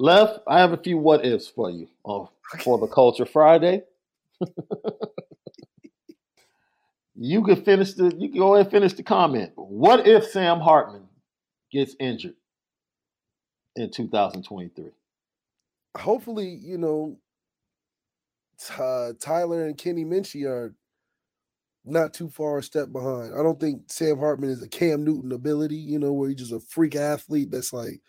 Left, I have a few what ifs for you uh, for the Culture Friday. you can finish the you can go ahead and finish the comment. What if Sam Hartman gets injured in 2023? Hopefully, you know, uh, Tyler and Kenny Minchey are not too far a step behind. I don't think Sam Hartman is a Cam Newton ability, you know, where he's just a freak athlete that's like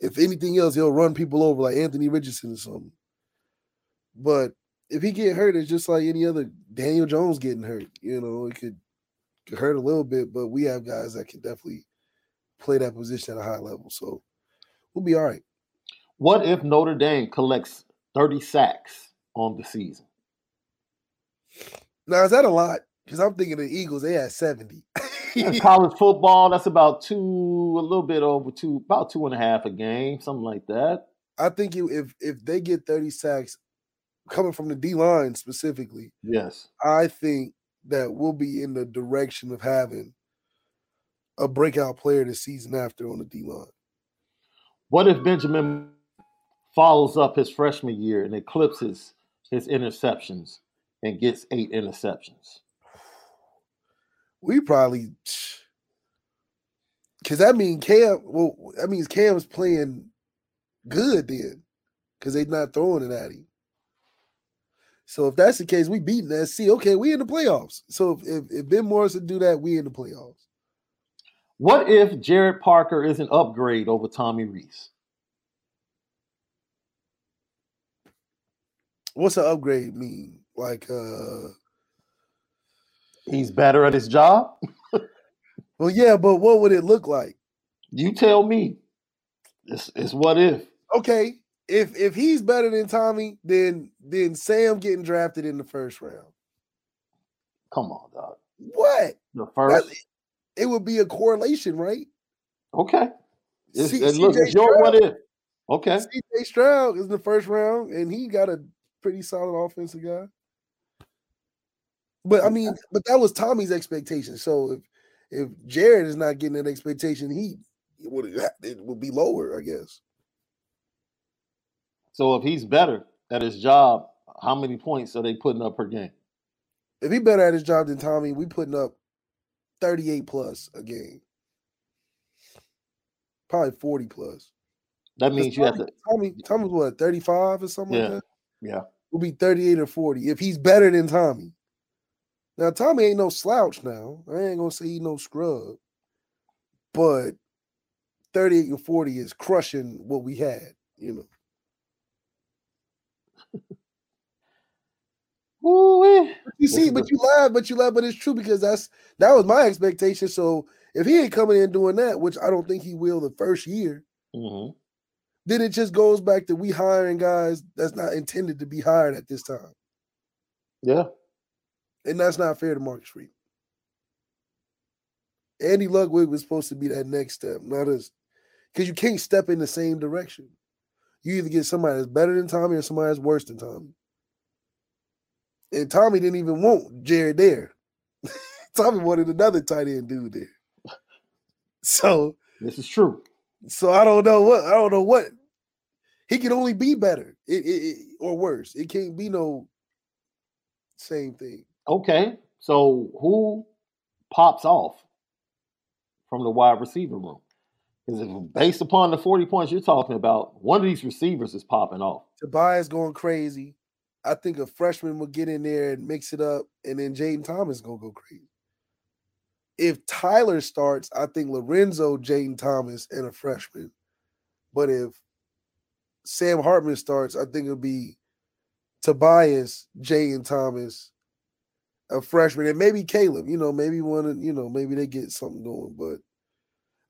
if anything else, he'll run people over like Anthony Richardson or something. But if he get hurt, it's just like any other Daniel Jones getting hurt. You know, it could, could hurt a little bit, but we have guys that can definitely play that position at a high level. So we'll be all right. What if Notre Dame collects 30 sacks on the season? Now, is that a lot? Because I'm thinking the Eagles, they had 70. college football, that's about two, a little bit over two, about two and a half a game, something like that. I think you, if if they get 30 sacks coming from the D line specifically, yes, I think that we'll be in the direction of having a breakout player this season after on the D line. What if Benjamin follows up his freshman year and eclipses his interceptions and gets eight interceptions? We probably because that means Cam. Well, that means Cam's playing good then, because they're not throwing it at him. So if that's the case, we beating SC. Okay, we in the playoffs. So if, if, if Ben Morrison do that, we in the playoffs. What if Gerad Parker is an upgrade over Tommy Rees? What's an upgrade mean? Like uh He's better at his job. well, yeah, but what would it look like? You tell me. It's, it's what if. Okay, if if he's better than Tommy, then then Sam getting drafted in the first round. Come on, dog. What? The first. That, it would be a correlation, right? Okay. It's, C- it, look, it's your what if. Okay. CJ Stroud is in the first round, and he got a pretty solid offensive guy. But I mean, but that was Tommy's expectation. So if if Gerad is not getting that expectation, he would it would be lower, I guess. So if he's better at his job, how many points are they putting up per game? If he better at his job than Tommy, we putting up 38 plus a game. Probably 40 plus. That means you Tommy, have to Tommy Tommy's what 35 or something yeah. like that? Yeah. Will be 38 or 40 if he's better than Tommy. Now Tommy ain't no slouch now. I ain't gonna say he no scrub, but 38 and 40 is crushing what we had, you know. Ooh, you see, but you laugh, but you laugh, but it's true because that's that was my expectation. So if he ain't coming in doing that, which I don't think he will the first year, mm-hmm. then it just goes back to we hiring guys that's not intended to be hired at this time. Yeah. And that's not fair to Marcus Freeman. Andy Ludwig was supposed to be that next step, not as because you can't step in the same direction. You either get somebody that's better than Tommy or somebody that's worse than Tommy. And Tommy didn't even want Gerad there. Tommy wanted another tight end dude there. So this is true. So I don't know what I don't know what he can only be better it, it, it, or worse. It can't be no same thing. Okay, so who pops off from the wide receiver room? Because based upon the 40 points you're talking about, one of these receivers is popping off. Tobias going crazy. I think a freshman will get in there and mix it up, and then Jayden Thomas gonna go crazy. If Tyler starts, I think Lorenzo, Jayden Thomas, and a freshman. But if Sam Hartman starts, I think it'll be Tobias, Jayden Thomas, a freshman, and maybe Caleb. You know, maybe one. Of, you know, maybe they get something going. But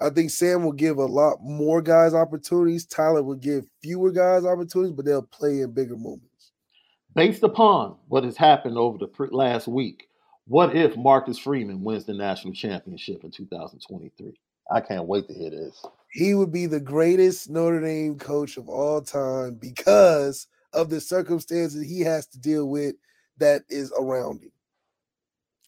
I think Sam will give a lot more guys opportunities. Tyler will give fewer guys opportunities, but they'll play in bigger moments. Based upon what has happened over the last week, what if Marcus Freeman wins the national championship in 2023? I can't wait to hear this. He would be the greatest Notre Dame coach of all time because of the circumstances he has to deal with that is around him.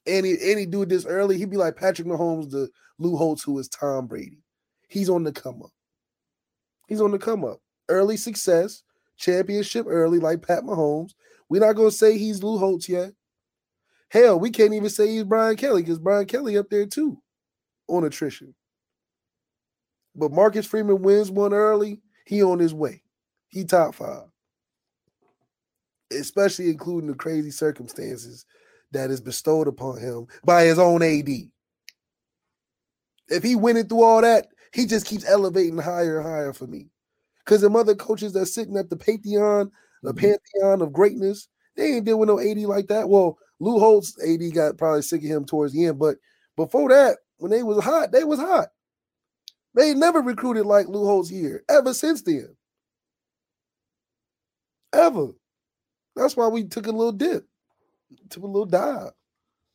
And any dude this early, he'd be like Patrick Mahomes, the Lou Holtz, who is Tom Brady. He's on the come up. He's on the come up. Early success, championship early, like Pat Mahomes. We're not gonna say he's Lou Holtz yet. Hell, we can't even say he's Brian Kelly because Brian Kelly up there too on attrition. But Marcus Freeman wins one early. He on his way. He top five especially including the crazy circumstances that is bestowed upon him by his own AD. If he went through all that, he just keeps elevating higher and higher for me. Because the other coaches that's sitting at the pantheon, the mm-hmm. pantheon of greatness, they ain't dealing with no AD like that. Well, Lou Holtz AD got probably sick of him towards the end, but before that, when they was hot, they was hot. They never recruited like Lou Holtz here ever since then. Ever. That's why we took a little dip, took a little dive.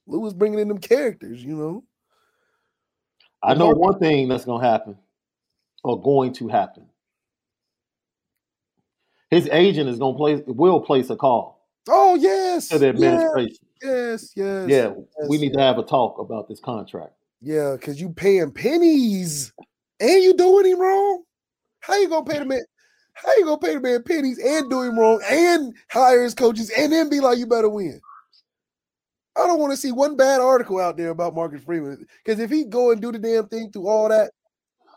Lou was bringing in them characters, you know. I know one thing that's going to happen, or going to happen. His agent is going to place, will place a call. Oh yes, to the administration. Yes, yes. Yeah, yes, we need yes. to have a talk about this contract. Yeah, because you paying pennies and you doing him wrong. How you gonna pay the man? How you gonna pay the man pennies and do him wrong and hire his coaches and then be like, you better win? I don't want to see one bad article out there about Marcus Freeman. Because if he go and do the damn thing through all that,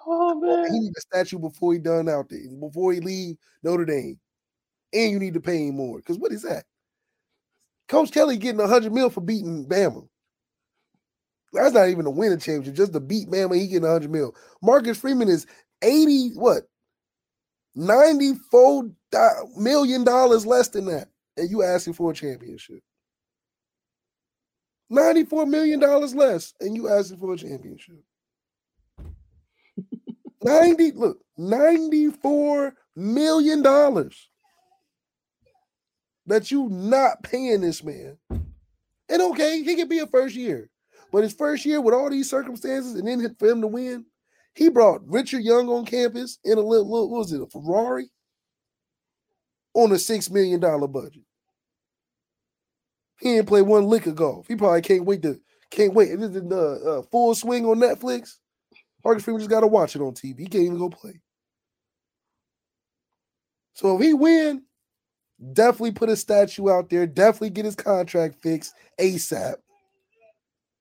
oh, oh man, he need a statue before he done out there, before he leave Notre Dame. And you need to pay him more. Because what is that? Coach Kelly getting hundred mil for beating Bama. That's not even a winning championship, just to beat Bama, he getting hundred mil. Marcus Freeman is 80, what? 94 million dollars less than that. And you asking for a championship. 94 million dollars less, and you asking for a championship. 90, look, 94 million dollars that you not paying this man. And okay, he could be a first year, but his first year with all these circumstances, and then for him to win, he brought Richard Young on campus in a little, little what was it, a Ferrari? On a six million dollar budget. He didn't play one lick of golf. He probably can't wait to can't wait. It is in the uh, full swing on Netflix. Marcus Freeman just got to watch it on TV. He can't even go play. So if he win, definitely put a statue out there. Definitely get his contract fixed ASAP.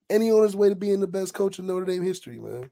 And he on his way to being the best coach in Notre Dame history, man.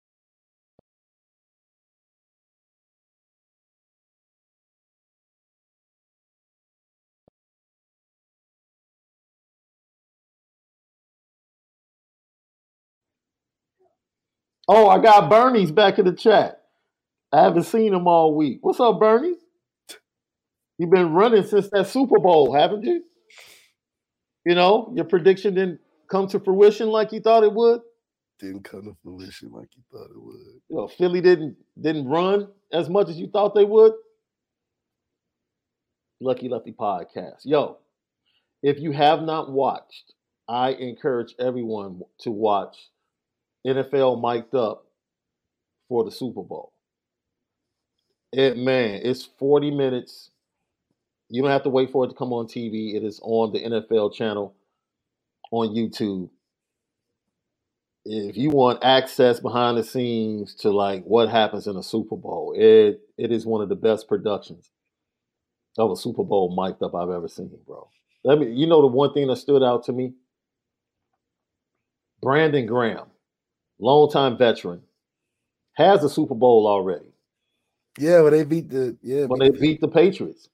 Oh, I got Bernie's back in the chat. I haven't seen him all week. What's up, Bernie? You've been running since that Super Bowl, haven't you? You know, your prediction didn't come to fruition like you thought it would. Didn't come to fruition like you thought it would. You know, Philly didn't didn't run as much as you thought they would. Lucky Lefty podcast. Yo, if you have not watched, I encourage everyone to watch NFL mic'd up for the Super Bowl. It man, it's 40 minutes. You don't have to wait for it to come on TV. It is on the NFL channel on YouTube. If you want access behind the scenes to like what happens in a Super Bowl, it it is one of the best productions of a Super Bowl mic'd up I've ever seen, bro. Let me you know the one thing that stood out to me? Brandon Graham longtime veteran, has a Super Bowl already. Yeah, when they beat the yeah when they beat the Patriots.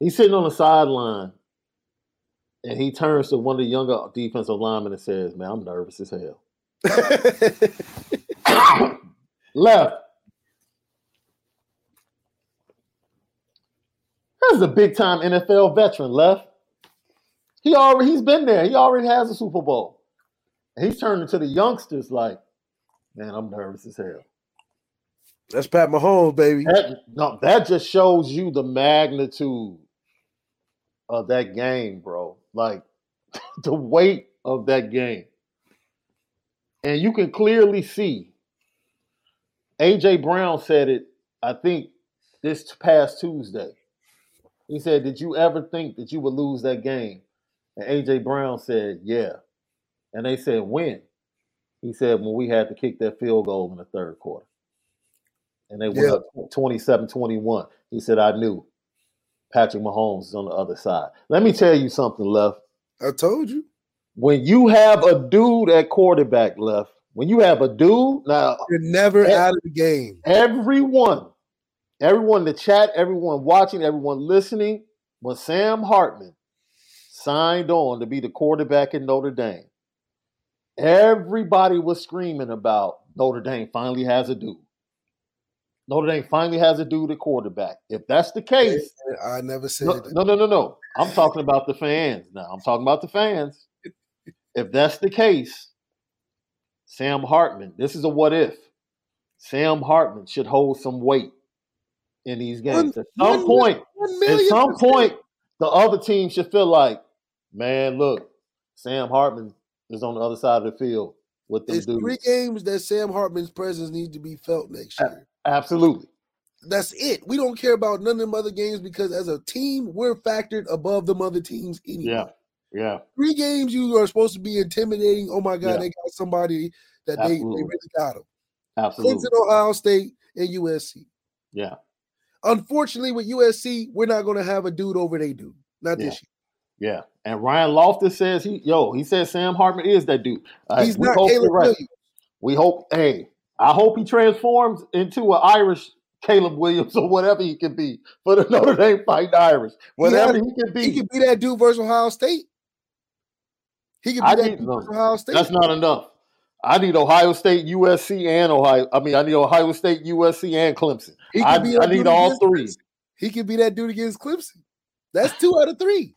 He's sitting on the sideline and he turns to one of the younger defensive linemen and says, Man, I'm nervous as hell. Left. That's a big time NFL veteran, left. He already he's been there. He already has a Super Bowl. He's turning to the youngsters like, man, I'm nervous as hell. That's Pat Mahomes, baby. That, no, that just shows you the magnitude of that game, bro. Like the weight of that game. And you can clearly see AJ Brown said it, I think, this past Tuesday. He said, Did you ever think that you would lose that game? And AJ Brown said, Yeah. And they said, When? He said, When we had to kick that field goal in the third quarter. And they went Yeah. up 27 21. He said, I knew Patrick Mahomes is on the other side. Let me tell you something, Left. I told you. When you have a dude at quarterback, Left, when you have a dude, now You're never Yeah. out of the game. everyone, everyone in the chat, everyone watching, everyone listening, when Sam Hartman signed on to be the quarterback in Notre Dame, everybody was screaming about Notre Dame finally has a dude. Notre Dame finally has a dude at quarterback. If that's the case, I never said no, no, no, no, no. I'm talking about the fans now. I'm talking about the fans. If that's the case, Sam Hartman, this is a what if. Sam Hartman should hold some weight in these games. One- at some one point, One at some percent. point, the other team should feel like, man, look, Sam Hartman is on the other side of the field with them It's dudes. three games that Sam Hartman's presence needs to be felt next year. Absolutely. That's it. We don't care about none of them other games because as a team, we're factored above them other teams anyway. Yeah. Yeah. Three games you are supposed to be intimidating. Oh my God, Yeah. they got somebody that they, they really got him. Absolutely. Clemson, Ohio State, and USC. Yeah. Unfortunately, with USC, we're not going to have a dude over they do. Not this Yeah. And Ryan Loftus says he yo, he says Sam Hartman is that dude. Uh. He's we not hope Caleb right. Williams. We hope, hey, I hope he transforms into an Irish Caleb Williams or whatever he can be for the Notre Dame fighting Irish. Whatever he, can be. He could be that dude versus Ohio State. He can be I that dude versus Ohio State. That's not enough. I need Ohio State, USC, and Ohio. I mean, I need Ohio State, USC, and Clemson. He I, be I need all three. Clemson. He could be that dude against Clemson. That's two out of three.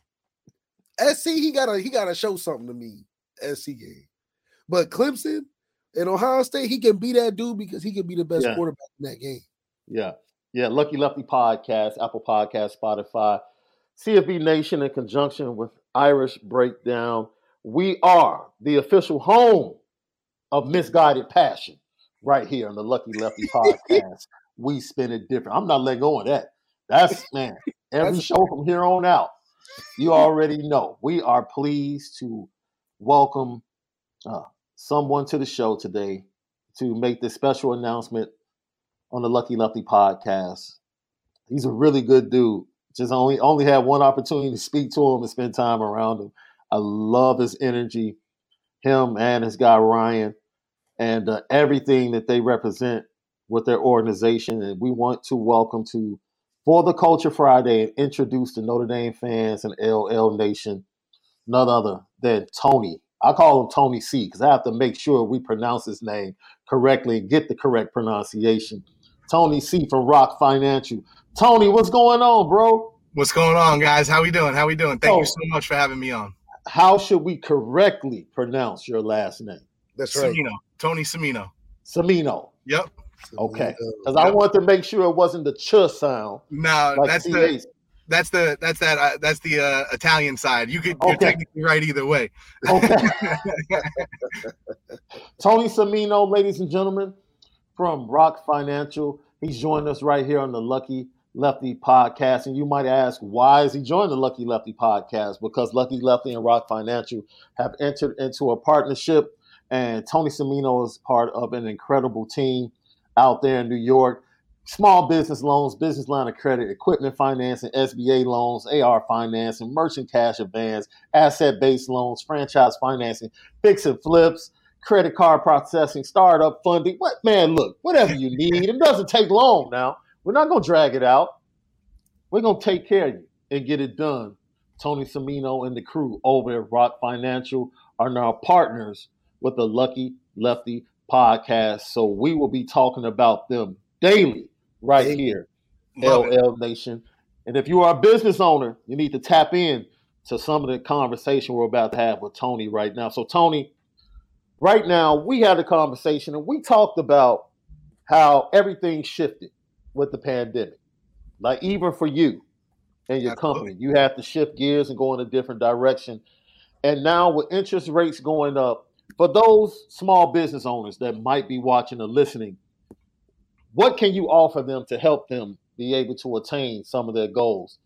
SC, he gotta he gotta show something to me. SC game. But Clemson and Ohio State, he can be that dude because he can be the best Yeah. quarterback in that game. Yeah. Yeah. Lucky Lefty Podcast, Apple Podcast, Spotify, CFB Nation in conjunction with Irish Breakdown. We are the official home of Misguided Passion right here on the Lucky Lefty Podcast. we spin it different. I'm not letting go of that. That's, man, every That's- show from here on out. You already know. We are pleased to welcome uh, someone to the show today to make this special announcement on the Lucky Lefty podcast. He's a really good dude. Just only only had one opportunity to speak to him and spend time around him. I love his energy, him and his guy Ryan, and uh, everything that they represent with their organization. And we want to welcome to for the Culture Friday and introduce the Notre Dame fans and LL Nation none other than Tony. I call him Tony C because I have to make sure we pronounce his name correctly and get the correct pronunciation. Tony C from Rok Financial. Tony, what's going on, bro? What's going on, guys? How we doing? How we doing? Thank Oh. you so much for having me on. How should we correctly pronounce your last name? That's right. Semino, Tony Semino. Samino. Yep. Okay. Uh, Because I want to make sure it wasn't the ch sound. No, Like that's the that's the that's that uh, that's the uh, Italian side. You could you're Okay. technically right either way. Okay. Tony Samino, ladies and gentlemen, from Rok Financial. He's joined us right here on the Lucky Lefty podcast. And you might ask, why is he joining the Lucky Lefty podcast? Because Lucky Lefty and Rok Financial have entered into a partnership, and Tony Samino is part of an incredible team out there in New York. Small business loans, business line of credit, equipment financing, SBA loans, AR financing, merchant cash advance, asset based loans, franchise financing, fix and flips, credit card processing, startup funding. What man, look, whatever you need, it doesn't take long now. We're not gonna drag it out. We're gonna take care of you and get it done. Tony Samino and the crew over at Rok Financial are now partners with the Lucky Lefty podcast. So we will be talking about them daily right here, Love it. LL Nation. And if you are a business owner, you need to tap in to some of the conversation we're about to have with Tony right now. So, Tony, right now we had a conversation and we talked about how everything shifted with the pandemic. Like even for you and your Absolutely. company, you have to shift gears and go in a different direction. And now with interest rates going up, for those small business owners that might be watching or listening, what can you offer them to help them be able to attain some of their goals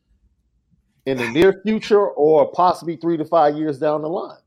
in the near future or possibly three to five years down the line?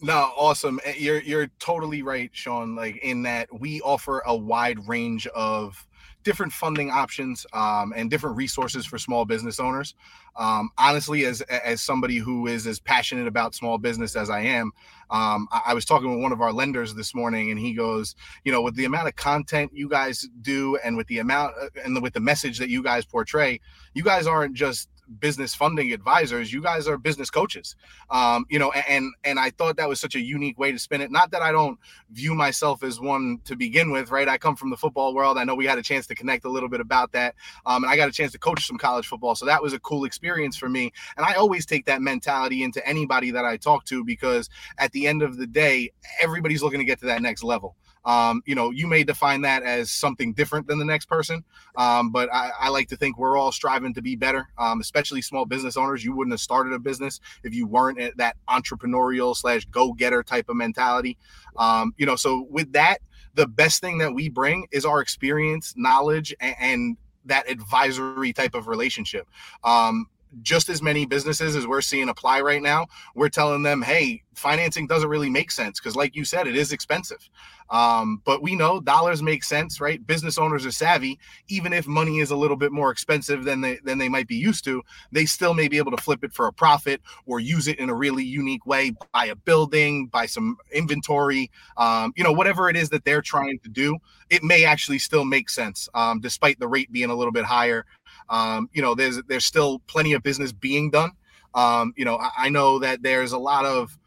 No, awesome. Eh, You're you're totally right, Sean. Like in that we offer a wide range of different funding options um, and different resources for small business owners. Um, honestly, as as somebody who is as passionate about small business as I am, um, I, I was talking with one of our lenders this morning, and he goes, you know, with the amount of content you guys do, and with the amount uh, and with the message that you guys portray, you guys aren't just business funding advisors you guys are business coaches. Um you know and and i thought that was such a unique way to spin it. Not that i don't view myself as one to begin with right? I come from the football world. I know we had a chance to connect a little bit about that um and i got a chance to coach some college football. So that was a cool experience for me. And i always take that mentality into anybody that i talk to because at the end of the day everybody's looking to get to that next level um, you know, you may define that as something different than the next person, um, but I, I like to think we're all striving to be better, um, especially small business owners. You wouldn't have started a business if you weren't at that entrepreneurial slash go getter type of mentality. Um, you know, so with that, the best thing that we bring is our experience, knowledge, and, and that advisory type of relationship. Um, just as many businesses as we're seeing apply right now, we're telling them, hey, financing doesn't really make sense because, like you said, it is expensive. Um, but we know dollars make sense, right? Business owners are savvy. Even if money is a little bit more expensive than they than they might be used to, they still may be able to flip it for a profit or use it in a really unique way. Buy a building, buy some inventory, um, you know, whatever it is that they're trying to do. It may actually still make sense, um, despite the rate being a little bit higher. Um, you know, there's there's still plenty of business being done. Um, you know, I, I know that there's a lot of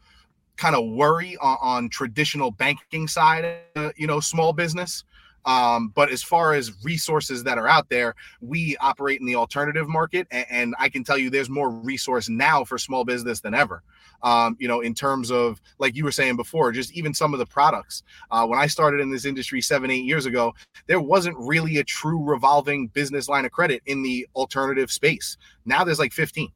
kind of worry on, on traditional banking side, uh, you know, small business. Um, but as far as resources that are out there, we operate in the alternative market, and, and I can tell you there's more resource now for small business than ever. Um, you know, in terms of like you were saying before, just even some of the products. Uh, when I started in this industry seven, eight years ago, there wasn't really a true revolving business line of credit in the alternative space. Now there's like 15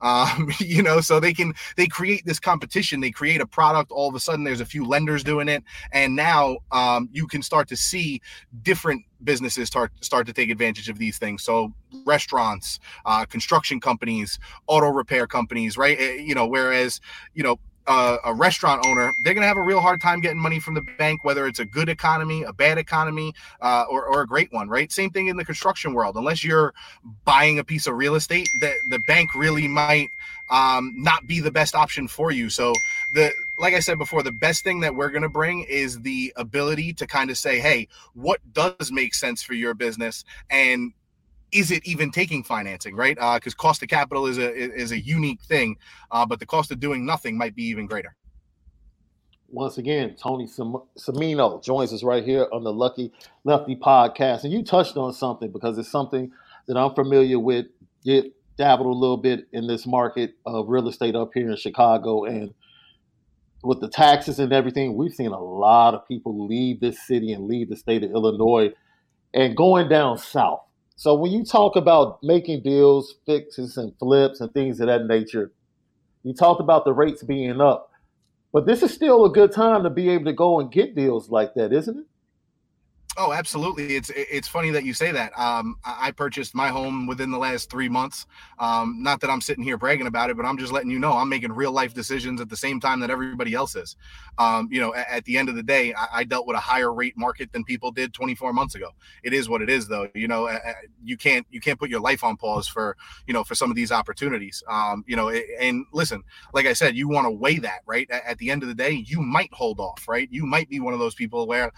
um you know so they can they create this competition. They create a product. All of a sudden there's a few lenders doing it. And now um you can start to see different businesses start start to take advantage of these things. So restaurants uh construction companies auto repair companies right? Eh, you know whereas you know a, a restaurant owner, they're going to have a real hard time getting money from the bank, whether it's a good economy, a bad economy, uh, or, or a great one, right? Same thing in the construction world. Unless you're buying a piece of real estate, the, the bank really might um, not be the best option for you. So the like I said before, the best thing that we're going to bring is the ability to kind of say, hey, what does make sense for your business, and is it even taking financing, right? Because uh, cost of capital is a is a unique thing, uh, but the cost of doing nothing might be even greater. Once again, Tony Samino joins us right here on the Lucky Lefty podcast, and you touched on something because it's something that I'm familiar with. Get dabbled a little bit in this market of real estate up here in Chicago, and with the taxes and everything, we've seen a lot of people leave this city and leave the state of Illinois and going down south so when you talk about making deals, fixes, and flips and things of that nature, you talked about the rates being up. But this is still a good time to be able to go and get deals like that, isn't it? Oh, absolutely. It's it's funny that you say that. Um, I purchased my home within the last three months. Um, not that I'm sitting here bragging about it, but I'm just letting you know I'm making real life decisions at the same time that everybody else is. Um, you know, at, at, the end of the day, I, I, dealt with a higher rate market than people did 24 months ago. It is what it is, though. You know, you can't you can't put your life on pause for you know for some of these opportunities. Um, you know, and listen, like I said, you want to weigh that, right? At the end of the day, you might hold off, right? You might be one of those people where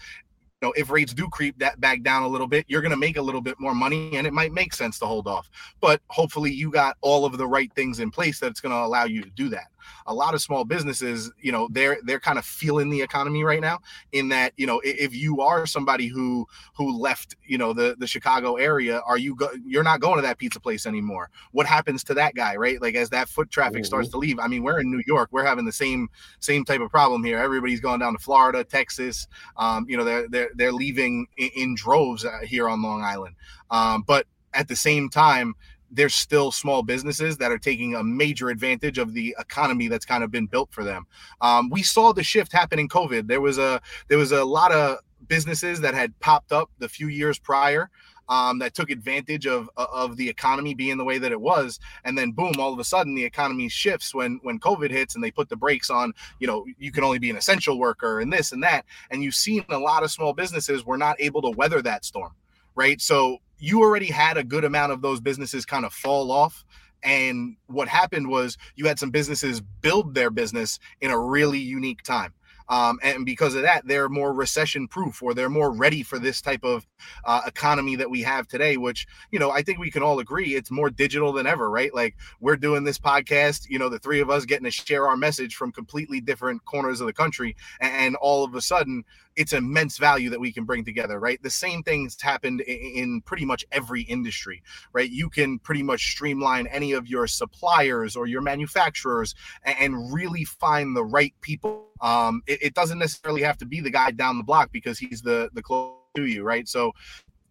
know, if rates do creep that back down a little bit, you're going to make a little bit more money and it might make sense to hold off. But hopefully you got all of the right things in place that's going to allow you to do that a lot of small businesses, you know, they're they're kind of feeling the economy right now. In that, you know, if you are somebody who who left, you know, the the Chicago area, are you go, you're not going to that pizza place anymore? What happens to that guy, right? Like as that foot traffic mm-hmm. starts to leave. I mean, we're in New York, we're having the same same type of problem here. Everybody's going down to Florida, Texas. Um, you know, they're they're they're leaving in, in droves uh, here on Long Island. Um, but at the same time, there's still small businesses that are taking a major advantage of the economy that's kind of been built for them. Um, we saw the shift happen in COVID. There was a there was a lot of businesses that had popped up the few years prior. Um, that took advantage of of the economy being the way that it was, and then boom, all of a sudden the economy shifts when when COVID hits, and they put the brakes on. You know, you can only be an essential worker and this and that, and you've seen a lot of small businesses were not able to weather that storm, right? So you already had a good amount of those businesses kind of fall off. And what happened was you had some businesses build their business in a really unique time. Um, and because of that, they're more recession proof or they're more ready for this type of uh, economy that we have today, which, you know, I think we can all agree it's more digital than ever, right? Like we're doing this podcast, you know, the three of us getting to share our message from completely different corners of the country. And all of a sudden, it's immense value that we can bring together, right? The same things happened in pretty much every industry, right? You can pretty much streamline any of your suppliers or your manufacturers and really find the right people. Um, it, it doesn't necessarily have to be the guy down the block because he's the the close to you, right? So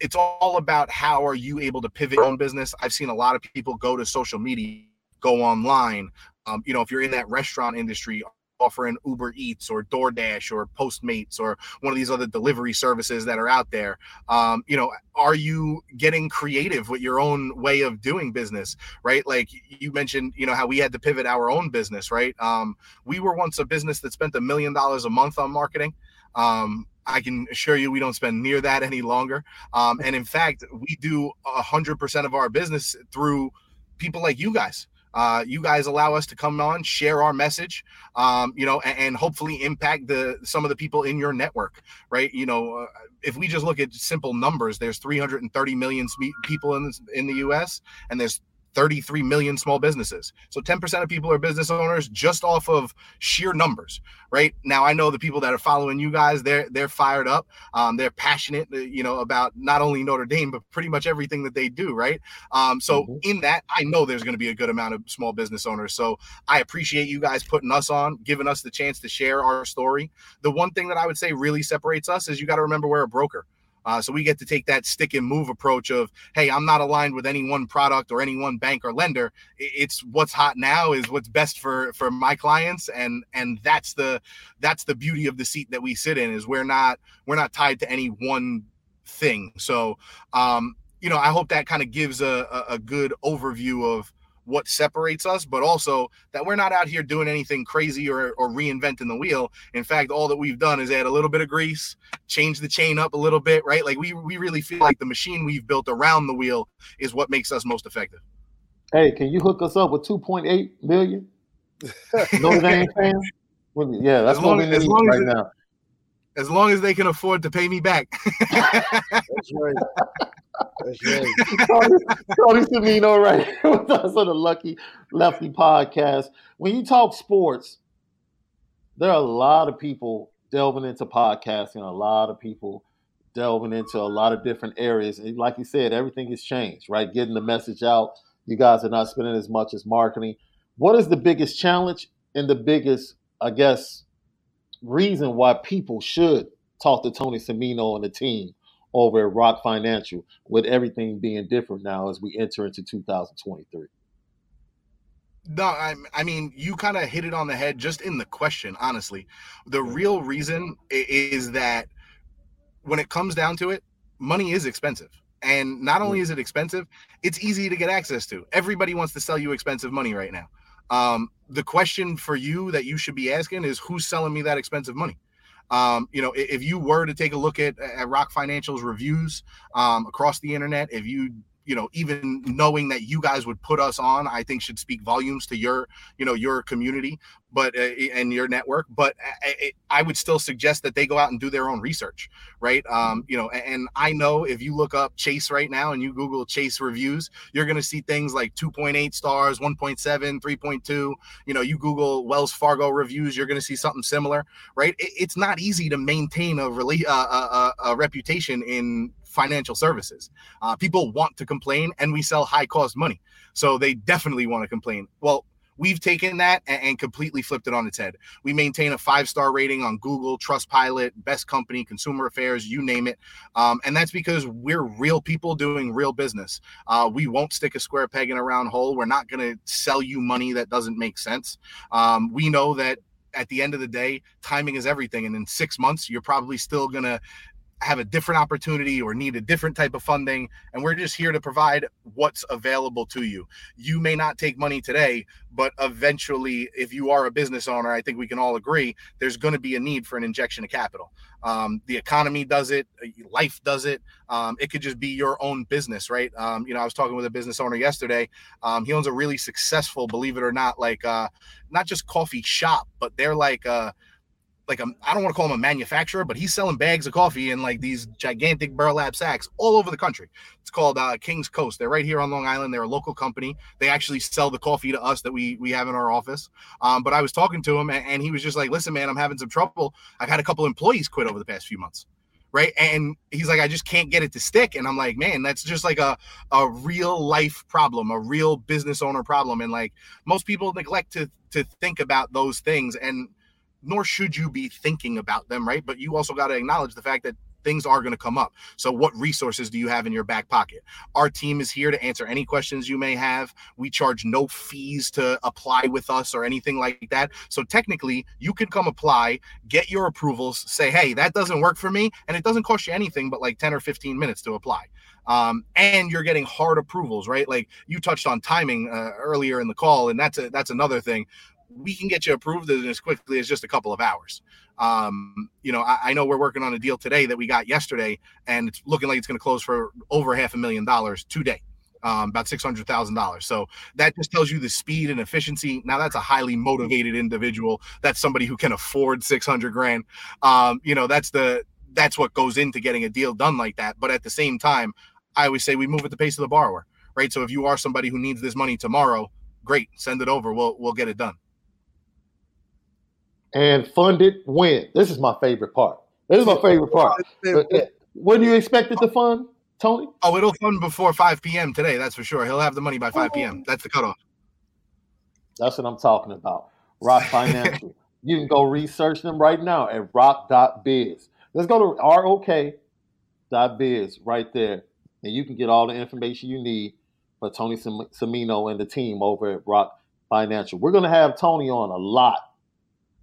it's all about how are you able to pivot your own business. I've seen a lot of people go to social media, go online. Um, you know, if you're in that restaurant industry, offering Uber Eats or DoorDash or Postmates or one of these other delivery services that are out there. Um, you know, are you getting creative with your own way of doing business, right? Like you mentioned, you know, how we had to pivot our own business, right? Um, we were once a business that spent a million dollars a month on marketing. Um, I can assure you we don't spend near that any longer. Um, and in fact, we do a hundred percent of our business through people like you guys uh, you guys allow us to come on, share our message, um, you know, and, and, hopefully impact the some of the people in your network, right? You know, uh, if we just look at simple numbers, there's 330 million people in in the U.S. and there's 33 million small businesses. So 10% of people are business owners just off of sheer numbers, right? Now I know the people that are following you guys, they're they're fired up. Um, they're passionate, uh, you know, about not only Notre Dame, but pretty much everything that they do, right? Um, so mm-hmm. in that, I know there's going to be a good amount of small business owners. So I appreciate you guys putting us on, giving us the chance to share our story. The one thing that I would say really separates us is you got to remember we're a broker. Uh, so we get to take that stick and move approach of, hey, I'm not aligned with any one product or any one bank or lender. It's what's hot now is what's best for for my clients, and and that's the that's the beauty of the seat that we sit in is we're not we're not tied to any one thing. So, um, you know, I hope that kind of gives a, a, a good overview of what separates us, but also that we're not out here doing anything crazy or, or reinventing the wheel. In fact, all that we've done is add a little bit of grease, change the chain up a little bit, right? Like we we really feel like the machine we've built around the wheel is what makes us most effective. Hey, can you hook us up with 2.8 million Notre Dame fans? Yeah, that's what we need right now. As long as they can afford to pay me back. that's right. Tony, Cimino right with us on the Lucky Lefty podcast. When you talk sports, there are a lot of people delving into podcasting, a lot of people delving into a lot of different areas. And like you said, everything has changed, right? Getting the message out. You guys are not spending as much as marketing. What is the biggest challenge and the biggest, I guess, reason why people should talk to Tony Semino and the team over at Rok Financial, with everything being different now as we enter into 2023? No, I, I mean, you kind of hit it on the head just in the question, honestly. The real reason is that when it comes down to it, money is expensive. And not only is it expensive, it's easy to get access to. Everybody wants to sell you expensive money right now. Um, the question for you that you should be asking is who's selling me that expensive money? Um, you know, if you were to take a look at, at Rok Financial's reviews um, across the internet, if you you know even knowing that you guys would put us on i think should speak volumes to your you know your community but uh, and your network. But I, I, would still suggest that they go out and do their own research right? Um you know and i know if you look up chase right now and you google chase reviews you're going to see things like 2.8 stars 1.7 3.2 you know you google wells fargo reviews you're going to see something similar right? It, it's not easy to maintain a, rela- uh, a, a, a reputation in financial services. Uh, people want to complain, and we sell high cost money. So they definitely want to complain. Well, we've taken that and, completely flipped it on its head. We maintain a five star rating on Google, Trustpilot, Best Company, Consumer Affairs, you name it. Um, and that's because we're real people doing real business. Uh, we won't stick a square peg in a round hole. We're not going to sell you money that doesn't make sense. Um, we know that at the end of the day, timing is everything. And in six months, you're probably still going to have a different opportunity or need a different type of funding and we're just here to provide what's available to you. You may not take money today but eventually if you are a business owner i think we can all agree there's going to be a need for an injection of capital. Um, the economy does it uh, life does it um, it could just be your own business right? Um, you know i was talking with a business owner yesterday um, he owns a really successful believe it or not like uh, not just coffee shop but they're like uh, like a I don't want to call him a manufacturer, but he's selling bags of coffee in like these gigantic burlap sacks all over the country. It's called uh, King's Coast. They're right here on Long Island. They're a local company. They actually sell the coffee to us that we we have in our office. Um, but I was talking to him and, and he was just like, "Listen, man, I'm having some trouble. I've had a couple employees quit over the past few months." right and he's like i just can't get it to stick and i'm like man that's just like a, a real life problem a real business owner problem and like most people neglect to to think about those things and nor should you be thinking about them, right? But you also got to acknowledge the fact that things are going to come up. So, what resources do you have in your back pocket? Our team is here to answer any questions you may have. We charge no fees to apply with us or anything like that. So, technically, you can come apply, get your approvals, say, hey, that doesn't work for me. And it doesn't cost you anything but like 10 or 15 minutes to apply. Um, and you're getting hard approvals, right? Like you touched on timing uh, earlier in the call, and that's a, that's another thing we can get you approved as quickly as just a couple of hours. Um, you know, I, I, know we're working on a deal today that we got yesterday, and it's looking like it's going to close for over half a million dollars today. Um, about six hundred thousand dollars. So that just tells you the speed and efficiency. Now that's a highly motivated individual. That's somebody who can afford six hundred grand. Um, you know, that's the that's what goes into getting a deal done like that. But at the same time, I always say we move at the pace of the borrower right? So if you are somebody who needs this money tomorrow, great, send it over. We'll we'll get it done. And fund it when? This is my favorite part. This is my favorite part. When do you expect it to fund, Tony? Oh, it'll fund before 5 p.m. today. That's for sure. He'll have the money by 5 p.m. Oh. That's the cutoff. That's what I'm talking about. Rok Financial. you can go research them right now at rok.biz. Let's go to rok.biz right there, and you can get all the information you need for Tony Semino and the team over at Rok Financial. We're going to have Tony on a lot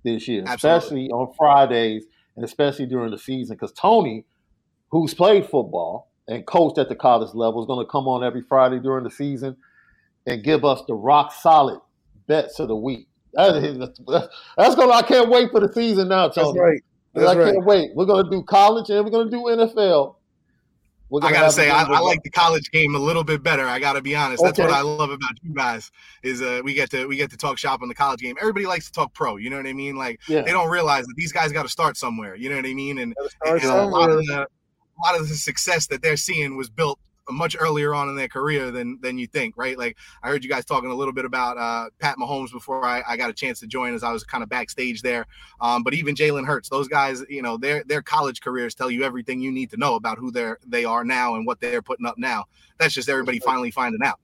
this year, Absolutely. especially on Fridays and especially during the season, because Tony, who's played football and coached at the college level, is going to come on every Friday during the season and give us the rock solid bets of the week. That's going. to I can't wait for the season now, Tony. That's right. That's I can't right. wait. We're going to do college and we're going to do NFL. I gotta say, I, I like the college game a little bit better. I gotta be honest. That's what I love about you guys is uh, we get to we get to talk shop on the college game. Everybody likes to talk pro. You know what I mean? Like Yeah. they don't realize that these guys got to start somewhere. You know what I mean? And, Start and a lot of the a lot of the success that they're seeing was built much earlier on in their career than than you think, right? Like I heard you guys talking a little bit about uh, Pat Mahomes before I, I got a chance to join as I was kind of backstage there. Um, but even Jalen Hurts, those guys, you know, their their college careers tell you everything you need to know about who they're they are now and what they're putting up now. That's just everybody finally finding out.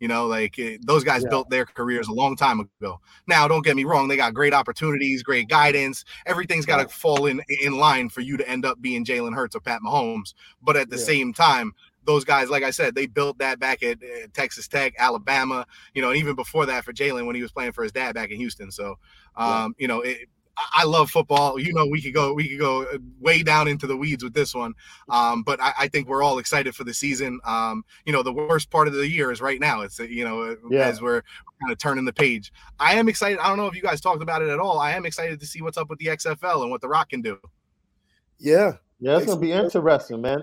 You know, like eh, those guys Yeah. built their careers a long time ago. Now, don't get me wrong; they got great opportunities, great guidance. Everything's got to fall in in line for you to end up being Jalen Hurts or Pat Mahomes. But at the Yeah. same time, those guys, like I said, they built that back at uh, Texas Tech, Alabama. You know, and even before that for Jalen when he was playing for his dad back in Houston. So, um, you know, it, I I love football. You know, we could go we could go uh, way down into the weeds with this one, um, but I, I think we're all excited for the season. Um, you know, the worst part of the year is right now. It's uh, you know Yeah. as we're kind of turning the page. I am excited. I don't know if you guys talked about it at all. I am excited to see what's up with the XFL and what the Rock can do. Yeah. Yeah, it's going to be interesting, man.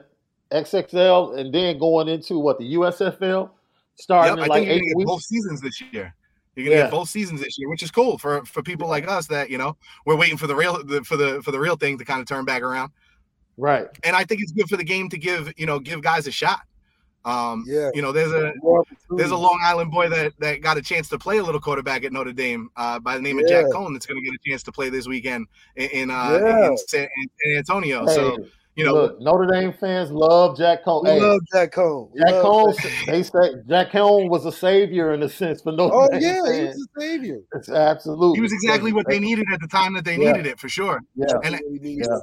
XFL and then going into what the USFL starting Yep, in I like think you're gonna get weeks. both seasons this year. You're gonna Yeah. get both seasons this year, which is cool for for people like us that you know we're waiting for the real the, for the for the real thing to kind of turn back around. Right. And I think it's good for the game to give you know give guys a shot. Um, Yeah. you know, there's a there's a. Long Island boy that that got a chance to play a little quarterback at Notre Dame uh, by the name of Jack Yeah. Coan. That's going to get a chance to play this weekend in in, uh, Yeah. in, San, in San Antonio. Hey, So you know, look, Notre Dame fans love Jack Coan. We Hey, love Jack Coan. We Jack love Coan, they say Jack Coan was a savior in a sense for Notre Oh Dame Oh yeah, he was a savior. It's absolutely. he was exactly what they needed at the time that they Yeah. needed it for sure. Yeah. And That's what he needs. Yeah.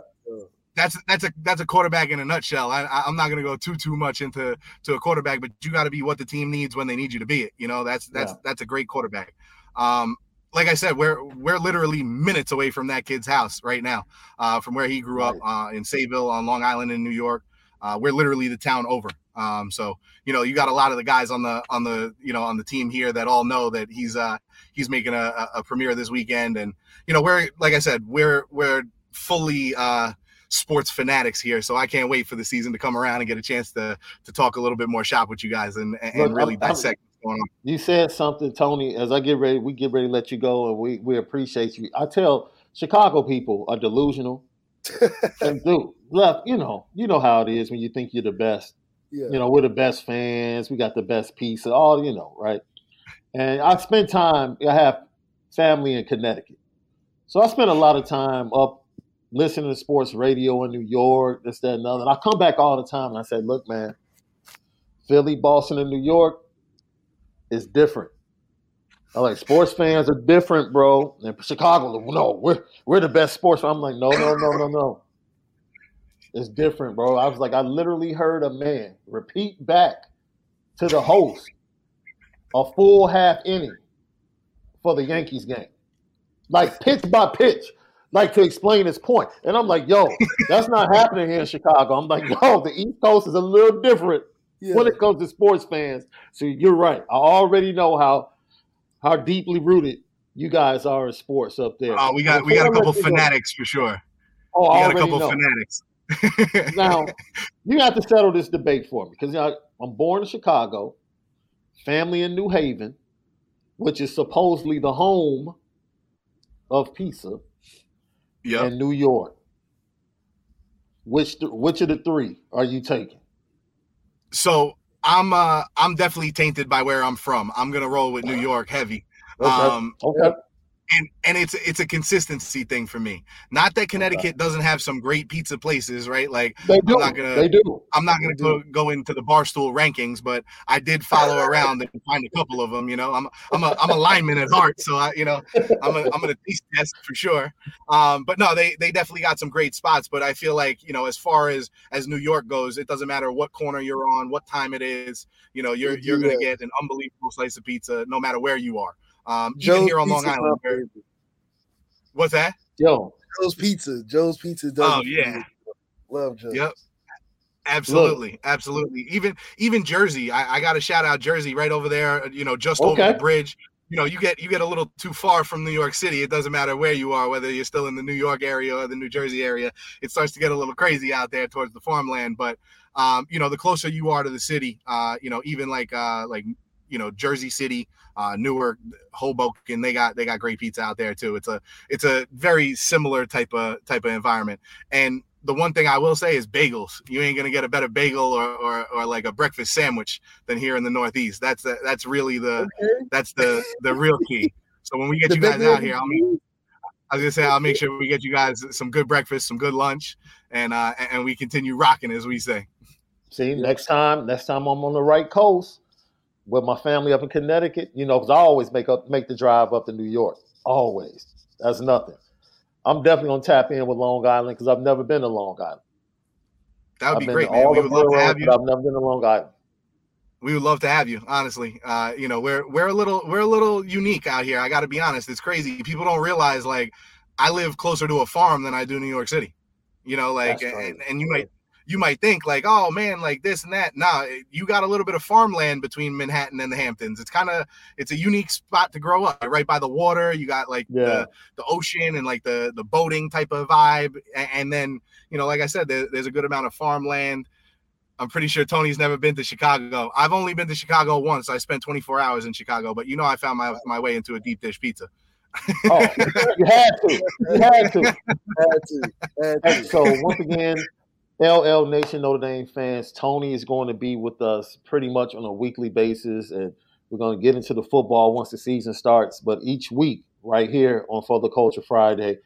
That's that's a that's a quarterback in a nutshell. I, I I'm not going to go too too much into to a quarterback, but you got to be what the team needs when they need you to be it. You know, that's that's Yeah. that's a great quarterback. Um, like I said, we're we're literally minutes away from that kid's house right now, uh, from where he grew up uh, in Sayville on Long Island in New York. Uh, we're literally the town over. Um, so you know, you got a lot of the guys on the on the you know on the team here that all know that he's uh he's making a, a premiere this weekend, and you know, we're like I said, we're we're fully uh sports fanatics here, so I can't wait for the season to come around and get a chance to to talk a little bit more shop with you guys and and Look, really I'm- dissect what's going on. You said something, Tony. As I get ready, we get ready to let you go, and we we appreciate you. I tell Chicago people are delusional. and do left, you know, you know how it is when you think you're the best. yeah. You know, we're the best fans. We got the best pizza. All you know, right? And I spend time. I have family in Connecticut, so I spend a lot of time up listening to sports radio in New York, this, that, and other. And I come back all the time and I say, "Look, man, Philly, Boston, and New York is different. I like sports fans are different, bro. And Chicago, no, we're we're the best sports. I'm like, no, no, no, no, no. It's different, bro. I was like, I literally heard a man repeat back to the host a full half inning for the Yankees game, like pitch by pitch, like to explain his point. And I'm like, yo, that's not happening here in Chicago. I'm like, yo, the East Coast is a little different yeah. when it comes to sports fans. So you're right. I already know how how deeply rooted you guys are in sports up there. Uh, we got we got a couple fanatics for sure. Oh, We I got a couple know. fanatics. now, you have to settle this debate for me because you know, I'm born in Chicago, family in New Haven, which is supposedly the home of pizza, Yep. and New York. Which th- which of the three are you taking? So I'm uh I'm definitely tainted by where I'm from. I'm gonna roll with New York heavy. Okay. Um, okay. And and it's it's a consistency thing for me. Not that Connecticut doesn't have some great pizza places, right? Like They do. I'm not gonna They do. I'm not gonna go, go into the barstool rankings, but I did follow around and find a couple of them. You know, I'm I'm a I'm a lineman at heart, so I you know I'm a, I'm gonna taste test for sure. Um, but no, they they definitely got some great spots. But I feel like you know, as far as as New York goes, it doesn't matter what corner you're on, what time it is. You know, you're you're gonna get an unbelievable slice of pizza no matter where you are. Um, even Joe's here on Long Island. my where- what's that? Yo, Joe's Pizza. Joe's Pizza does. Oh, yeah. me. Love Joe. Yep. Absolutely, absolutely. Even even Jersey, I, I got to shout out Jersey right over there. You know, just over the bridge. You know, you get you get a little too far from New York City. It doesn't matter where you are, whether you're still in the New York area or the New Jersey area. It starts to get a little crazy out there towards the farmland. But um, you know, the closer you are to the city, uh, you know, even like uh, like you know Jersey City, uh, Newark, Hoboken, they got they got great pizza out there too. It's a it's a very similar type of type of environment. And the one thing I will say is bagels. You ain't gonna get a better bagel or or, or like a breakfast sandwich than here in the Northeast. That's the, that's really the that's the the real key. So when we get The you guys out here, I'll make, I was gonna say I'll make sure we get you guys some good breakfast, some good lunch, and uh and we continue rocking as we say. see, next time, next time I'm on the right coast with my family up in Connecticut, you know, because I always make up make the drive up to New York. Always. That's nothing. I'm definitely gonna tap in with Long Island because I've never been to Long Island. That would I've be great, man. We would love to have you. I've never been to Long Island. we would love to have you honestly uh you know we're we're a little we're a little unique out here i gotta be honest it's crazy people don't realize like i live closer to a farm than i do new york city you know like and, and you might you might think like oh man like this and that nah eh, you got a little bit of farmland between manhattan and the hamptons it's kind of it's a unique spot to grow up right by the water you got like Yeah. the the ocean and like the the boating type of vibe A- and, then you know like i said there, there's a good amount of farmland I'm pretty sure Tony's never been to Chicago. I've only been to Chicago once. I spent 24 hours in Chicago, but you know I found my, my way into a deep dish pizza. Oh, you had to. You had to. Had to. Had to. so once again, LL Nation Notre Dame fans, Tony is going to be with us pretty much on a weekly basis, and we're going to get into the football once the season starts. But each week, right here on For the Culture Friday,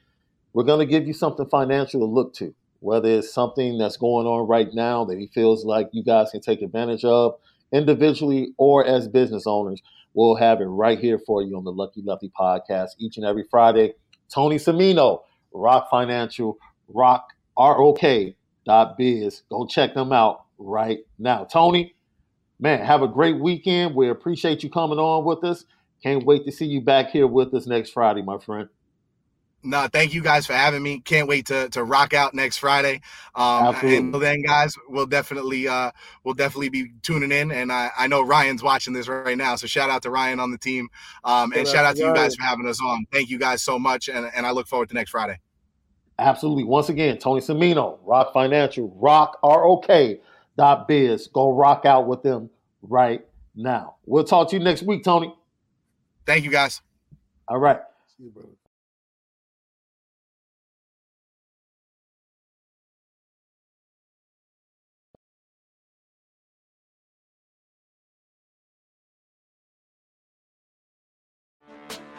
we're going to give you something financial to look to, whether it's something that's going on right now that he feels like you guys can take advantage of individually or as business owners. We'll have it right here for you on the Lucky Lefty podcast each and every Friday. Tony Semino, Rok Financial, Rock ROK dot biz. Go check them out right now. Tony, man, have a great weekend. We appreciate you coming on with us. Can't wait to see you back here with us next Friday, my friend. No, thank you guys for having me. Can't wait to to rock out next Friday. Um, Absolutely. and until then, guys, we'll definitely uh, we'll definitely be tuning in. And I, I know Ryan's watching this right now, so shout out to Ryan on the team. Um, and Shout shout out out to to you guys for having us on. Thank you guys so much, and, and I look forward to next Friday. Absolutely. Once again, Tony Semino, Rok Financial, Rock ROK dot biz. Go rock out with them right now. We'll talk to you next week, Tony. Thank you guys. All right.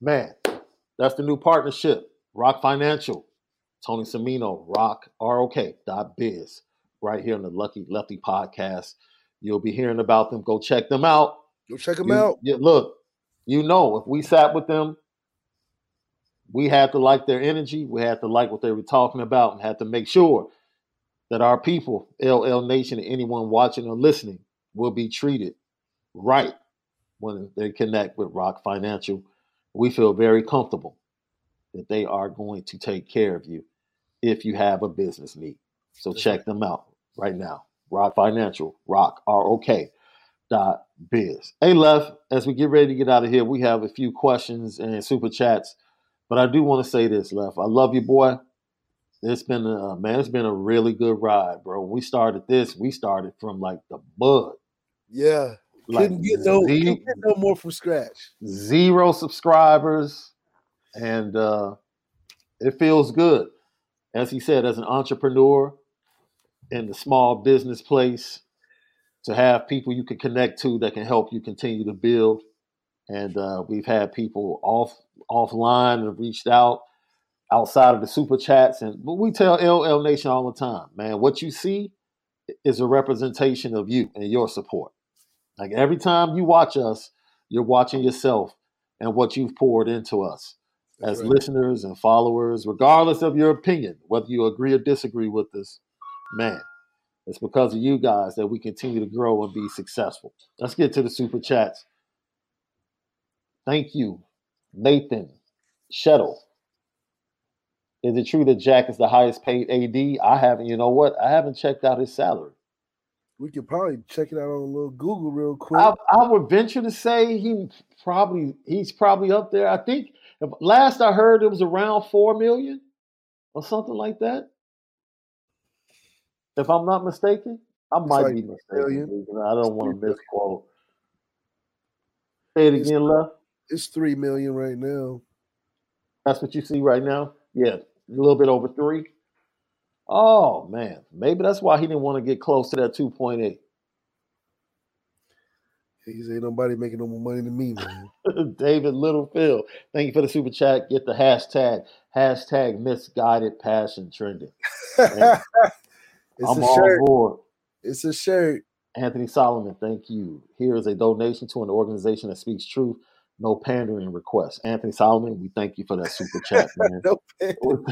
Man, that's the new partnership. Rok Financial, Tony Semino, rock, ROK dot biz, right here on the Lucky Lefty podcast. You'll be hearing about them. Go check them out. Go check them You- out. you- look, you know, if we sat with them, we had to like their energy. We had to like what they were talking about and had to make sure that our people, LL Nation, and anyone watching or listening, will be treated right when they connect with Rok Financial. We feel very comfortable that they are going to take care of you if you have a business need. So check them out right now. Rok Financial, Rok R O K dot biz. Hey, Left, as we get ready to get out of here, we have a few questions and super chats. But I do want to say this, Left. I love you, boy. It's been a man, it's been a really good ride, bro. When we started this, we started from like the bud. Yeah. Like couldn't get no, couldn't get no more from scratch. zero subscribers, and uh, it feels good. As he said, as an entrepreneur in the small business place, to have people you can connect to that can help you continue to build. And uh, we've had people off offline and reached out outside of the super chats, and but we tell LL Nation all the time, man, what you see is a representation of you and your support. Like every time you watch us, you're watching yourself and what you've poured into us as right. listeners and followers, regardless of your opinion, whether you agree or disagree with us, man, it's because of you guys that we continue to grow and be successful. Let's get to the super chats. Thank you, Nathan Shettle. Is it true that Jack is the highest paid AD? I haven't, you know what? I haven't checked out his salary. We could probably check it out on a little Google real quick. I, I would venture to say he probably he's probably up there. I think if, last I heard it was around four million or something like that. If I'm not mistaken, I might like be mistaken. I don't want to misquote. Say it It's- again, left. It's three million right now. That's what you see right now. Yeah, a little bit over three. Oh man, maybe that's why he didn't want to get close to that two point eight. He said, nobody making no more money than me, man. David Littlefield, thank you for the super chat. Get the hashtag hashtag misguided passion trending. it's I'm a all shirt. board. It's a shirt. Anthony Solomon, thank you. Here is a donation to an organization that speaks truth, no pandering requests. Anthony Solomon, we thank you for that super chat, man. No.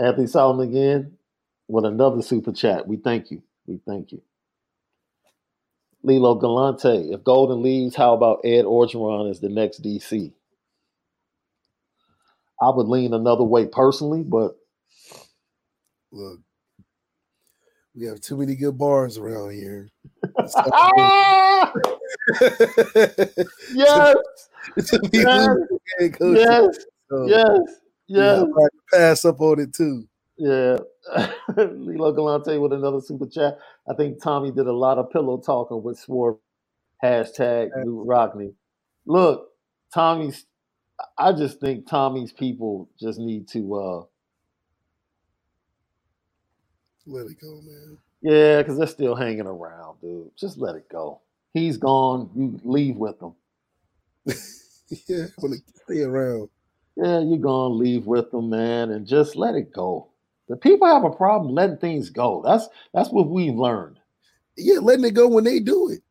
Anthony Solomon again with another super chat. We thank you. We thank you. Lilo Galante, if Golden leaves, how about Ed Orgeron as the next DC? I would lean another way personally, but Look, we have too many good bars around here. Ah! yes, Yes. losing head coaches. yes, yes, yeah, yes. I'm about to pass up on it too. Yeah. Lilo Galante with another super chat. I think Tommy did a lot of pillow talking with Swerve. Hashtag Luke Rockney. Look, Tommy's I just think Tommy's people just need to uh Let it go, man. yeah, because they're still hanging around, dude. Just let it go. He's gone. You leave with him. yeah, want to stay around. Yeah, you're gonna leave with them, man, and just let it go. The people have a problem letting things go. That's that's what we've learned, Yeah, letting it go when they do it.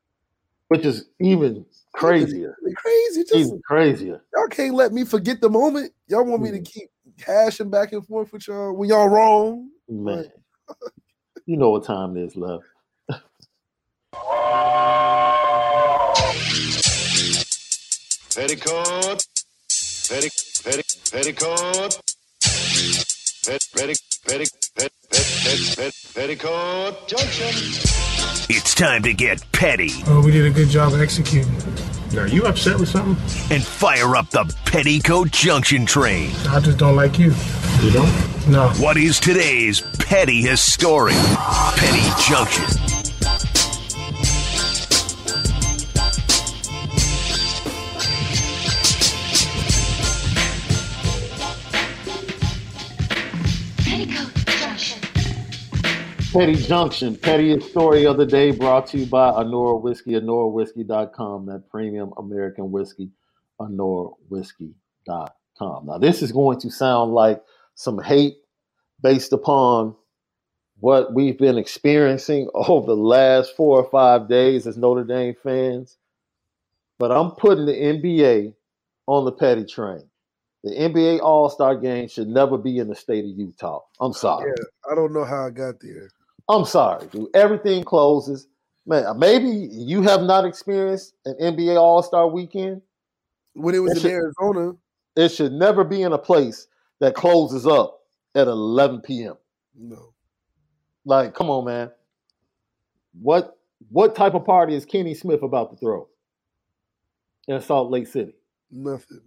which is even crazier. They crazy. Just Even crazier. y'all can't let me forget the moment. Y'all want me to Mm. keep hashing back and forth with y'all when y'all wrong. Man, you know what time it is, love. Petticoat. Petti, petti, petticoat. Pet, petti, petti, pet, pet, pet, pet, petticoat junction. It's time to get petty Oh, we did a good job of executing. Are you upset with something? and fire up the Petticoat Junction train. I just don't like you. You don't? No. What is today's petty historic Petty Junction? Petty Junction, pettiest story of the day brought to you by Anora Whiskey, AnoraWhiskey.com, that premium American whiskey. AnorWhiskey.com. Now, this is going to sound like some hate based upon what we've been experiencing over the last four or five days as Notre Dame fans, but I'm putting the NBA on the petty train. The NBA All Star game should never be in the state of Utah. I'm sorry. Yeah, I don't know how I got there. I'm sorry, dude. Everything closes. Man, maybe you have not experienced an NBA All Star weekend. When it was It in should- Arizona, It should never be in a place that closes up at 11 p.m. no. Like, come on, man. What what type of party is Kenny Smith about to throw in Salt Lake City? Nothing.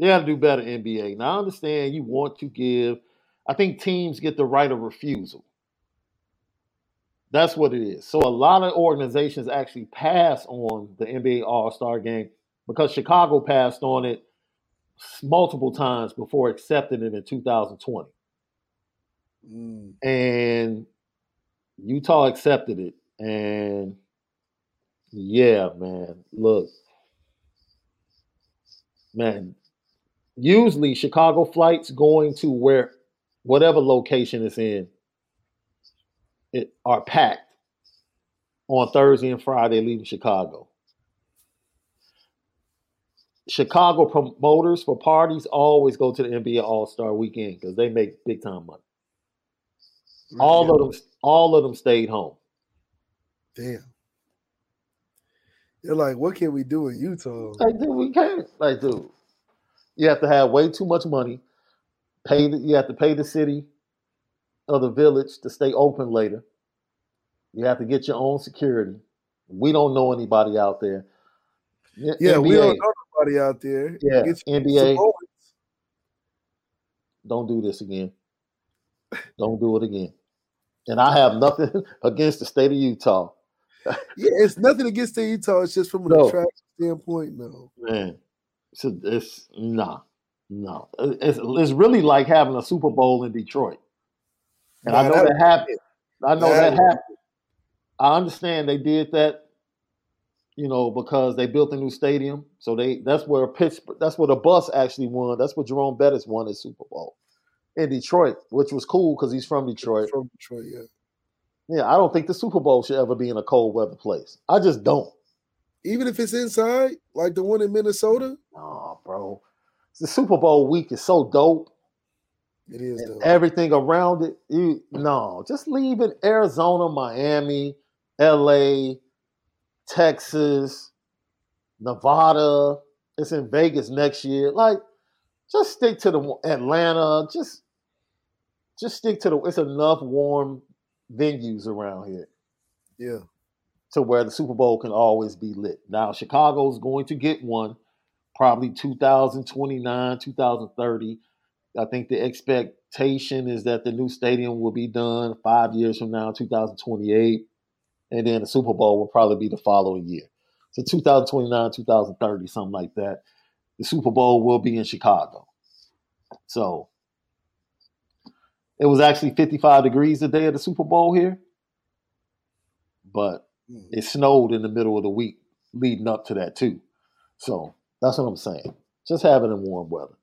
You got to do better, NBA. Now, I understand you want to give. I think teams get the right of refusal. That's what it is. So a lot of organizations actually pass on the NBA All Star game because Chicago passed on it multiple times before accepting it in 2020. Mm. And Utah accepted it. And yeah, man, look, man, usually Chicago flights going to where whatever location it's in it are packed on Thursday and Friday leaving Chicago. Chicago promoters for parties always go to the NBA All Star Weekend because they make big time money. All of them, all of them stayed home. Damn. They're like, what can we do in Utah? Like, dude, we can't. Like, dude, you have to have way too much money. Pay the, you have to pay the city of the village to stay open later. You have to get your own security. We don't know anybody out there. Yeah, we don't know nobody out there. Yeah, NBA. don't do this again. Don't do it again. And I have nothing against the state of Utah. Yeah, it's nothing against the Utah. It's just from an No. attraction standpoint. No. Man, it's, it's nah, no. It's, it's really like having a Super Bowl in Detroit. And I know that- that happened. I know that that happened. I understand they did that, you know, because they built a new stadium. So they that's where Pittsburgh, that's where the bus actually won. That's where Jerome Bettis won his Super Bowl in Detroit, which was cool because he's from Detroit. From Detroit, yeah. Yeah, I don't think the Super Bowl should ever be in a cold weather place. I just don't. Even if it's inside, like the one in Minnesota, Oh, bro. The Super Bowl week is so dope. it is though. everything around it. You no, just leave it Arizona, Miami, LA, Texas, Nevada. It's in Vegas next year. Like, just stick to the Atlanta. Just, just stick to the. It's enough warm venues around here Yeah. To where the Super Bowl can always be lit. Now, Chicago's going to get one, probably 2029, 2030. I think the expectation is that the new stadium will be done five years from now, 2028. And then the Super Bowl will probably be the following year. So 2029, 2030, something like that. The Super Bowl will be in Chicago. So it was actually 55 degrees the day of the Super Bowl here. But Mm-hmm. it snowed in the middle of the week leading up to that too. So that's what I'm saying. Just have it in warm weather.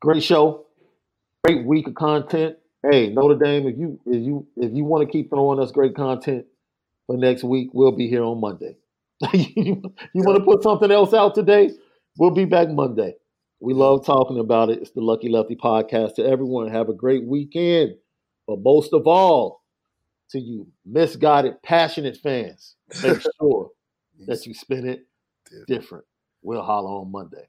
Great show. Great week of content. Hey, Notre Dame, if you if you if you want to keep throwing us great content for next week, we'll be here on Monday. you want to put something else out today? We'll be back Monday. We love talking about it. It's the Lucky Lefty podcast. To everyone, have a great weekend. But most of all, to you misguided, passionate fans. Make sure that you spin it different. We'll holler on Monday.